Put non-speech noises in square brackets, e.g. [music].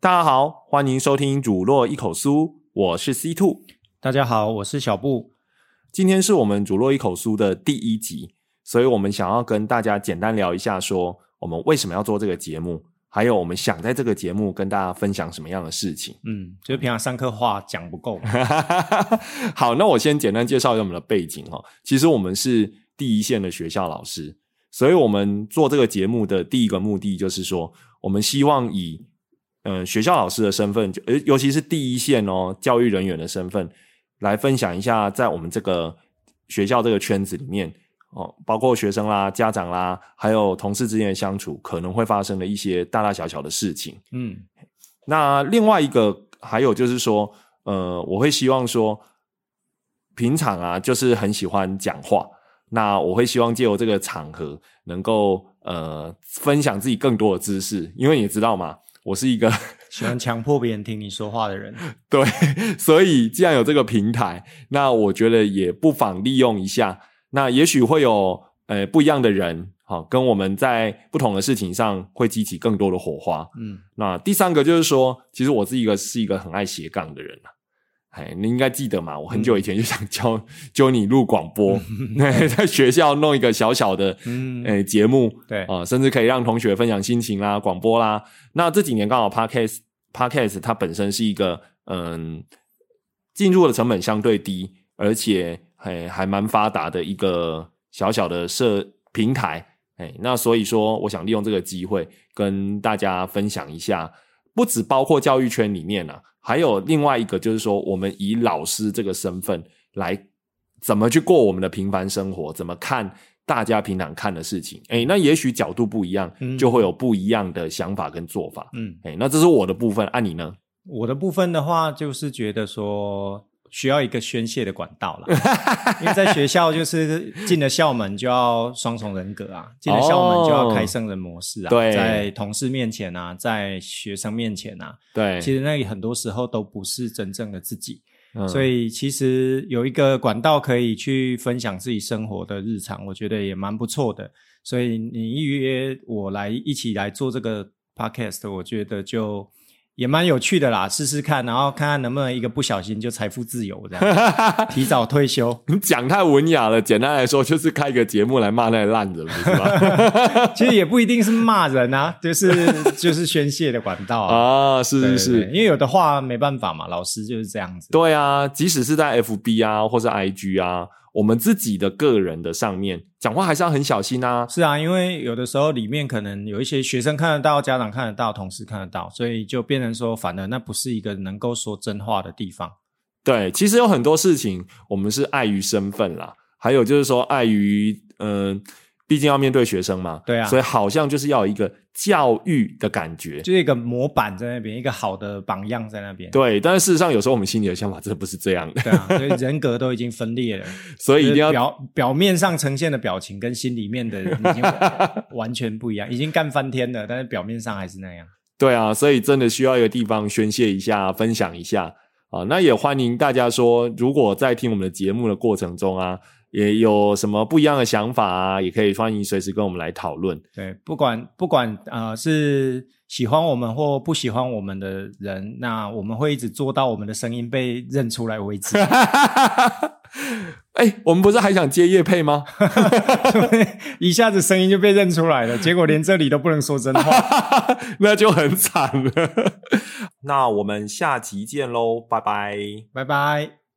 大家好，欢迎收听《乳酪一口酥》，我是 C Two。大家好，我是小布。今天是我们《乳酪一口酥》的第一集，所以我们想要跟大家简单聊一下，说我们为什么要做这个节目，还有我们想在这个节目跟大家分享什么样的事情。嗯，就是平常上课话 [laughs] 讲不够。好，那我先简单介绍一下我们的背景哈。其实我们是第一线的学校老师，所以我们做这个节目的第一个目的就是说，我们希望以嗯学校老师的身份，呃，尤其是第一线哦教育人员的身份。来分享一下，在我们这个学校这个圈子里面，哦，包括学生啦、家长啦，还有同事之间的相处，可能会发生的一些大大小小的事情。嗯，[laughs] 那另外一个还有就是说，呃，我会希望说，平常啊，就是很喜欢讲话，那我会希望借由这个场合，能够呃分享自己更多的知识，因为你知道吗？我是一个 [laughs] 喜欢强迫别人听你说话的人，[laughs] 对，所以既然有这个平台，那我觉得也不妨利用一下。那也许会有呃不一样的人，好，跟我们在不同的事情上会激起更多的火花。嗯，那第三个就是说，其实我是一个是一个很爱斜杠的人哎，你应该记得嘛？我很久以前就想教教你录广播，[laughs] 在学校弄一个小小的诶节目，对啊，甚至可以让同学分享心情啦，广播啦。那这几年刚好 podcast podcast 它本身是一个嗯，进入的成本相对低，而且还还蛮发达的一个小小的社平台。哎，那所以说，我想利用这个机会跟大家分享一下，不只包括教育圈里面啊。还有另外一个，就是说，我们以老师这个身份来怎么去过我们的平凡生活，怎么看大家平常看的事情？哎，那也许角度不一样，就会有不一样的想法跟做法。嗯，哎，那这是我的部分，按你呢？我的部分的话，就是觉得说。需要一个宣泄的管道了，[laughs] 因为在学校就是进了校门就要双重人格啊，进了校门就要开圣人模式啊，在同事面前啊，在学生面前啊，对，其实那里很多时候都不是真正的自己，所以其实有一个管道可以去分享自己生活的日常，我觉得也蛮不错的。所以你预约我来一起来做这个 podcast，我觉得就。也蛮有趣的啦，试试看，然后看看能不能一个不小心就财富自由这样，[laughs] 提早退休。你讲太文雅了，简单来说就是开个节目来骂那些烂人，是吧？[laughs] 其实也不一定是骂人啊，就是 [laughs] 就是宣泄的管道啊。是是是，因为有的话没办法嘛，老师就是这样子。对啊，即使是在 FB 啊，或是 IG 啊。我们自己的个人的上面讲话还是要很小心啊。是啊，因为有的时候里面可能有一些学生看得到，家长看得到，同事看得到，所以就变成说，反而那不是一个能够说真话的地方。对，其实有很多事情，我们是碍于身份啦，还有就是说碍于嗯。毕竟要面对学生嘛，对啊，所以好像就是要有一个教育的感觉，就是一个模板在那边，一个好的榜样在那边。对，但是事实上有时候我们心里的想法真的不是这样的，对啊，所以人格都已经分裂了，[laughs] 所以一定要表表面上呈现的表情跟心里面的已经完全不一样，[laughs] 已经干翻天了，但是表面上还是那样。对啊，所以真的需要一个地方宣泄一下，分享一下啊。那也欢迎大家说，如果在听我们的节目的过程中啊。也有什么不一样的想法啊？也可以欢迎随时跟我们来讨论。对，不管不管呃是喜欢我们或不喜欢我们的人，那我们会一直做到我们的声音被认出来为止。[laughs] 哎，我们不是还想接叶配吗？[laughs] 一下子声音就被认出来了，结果连这里都不能说真话，[laughs] 那就很惨了。那我们下集见喽，拜拜，拜拜。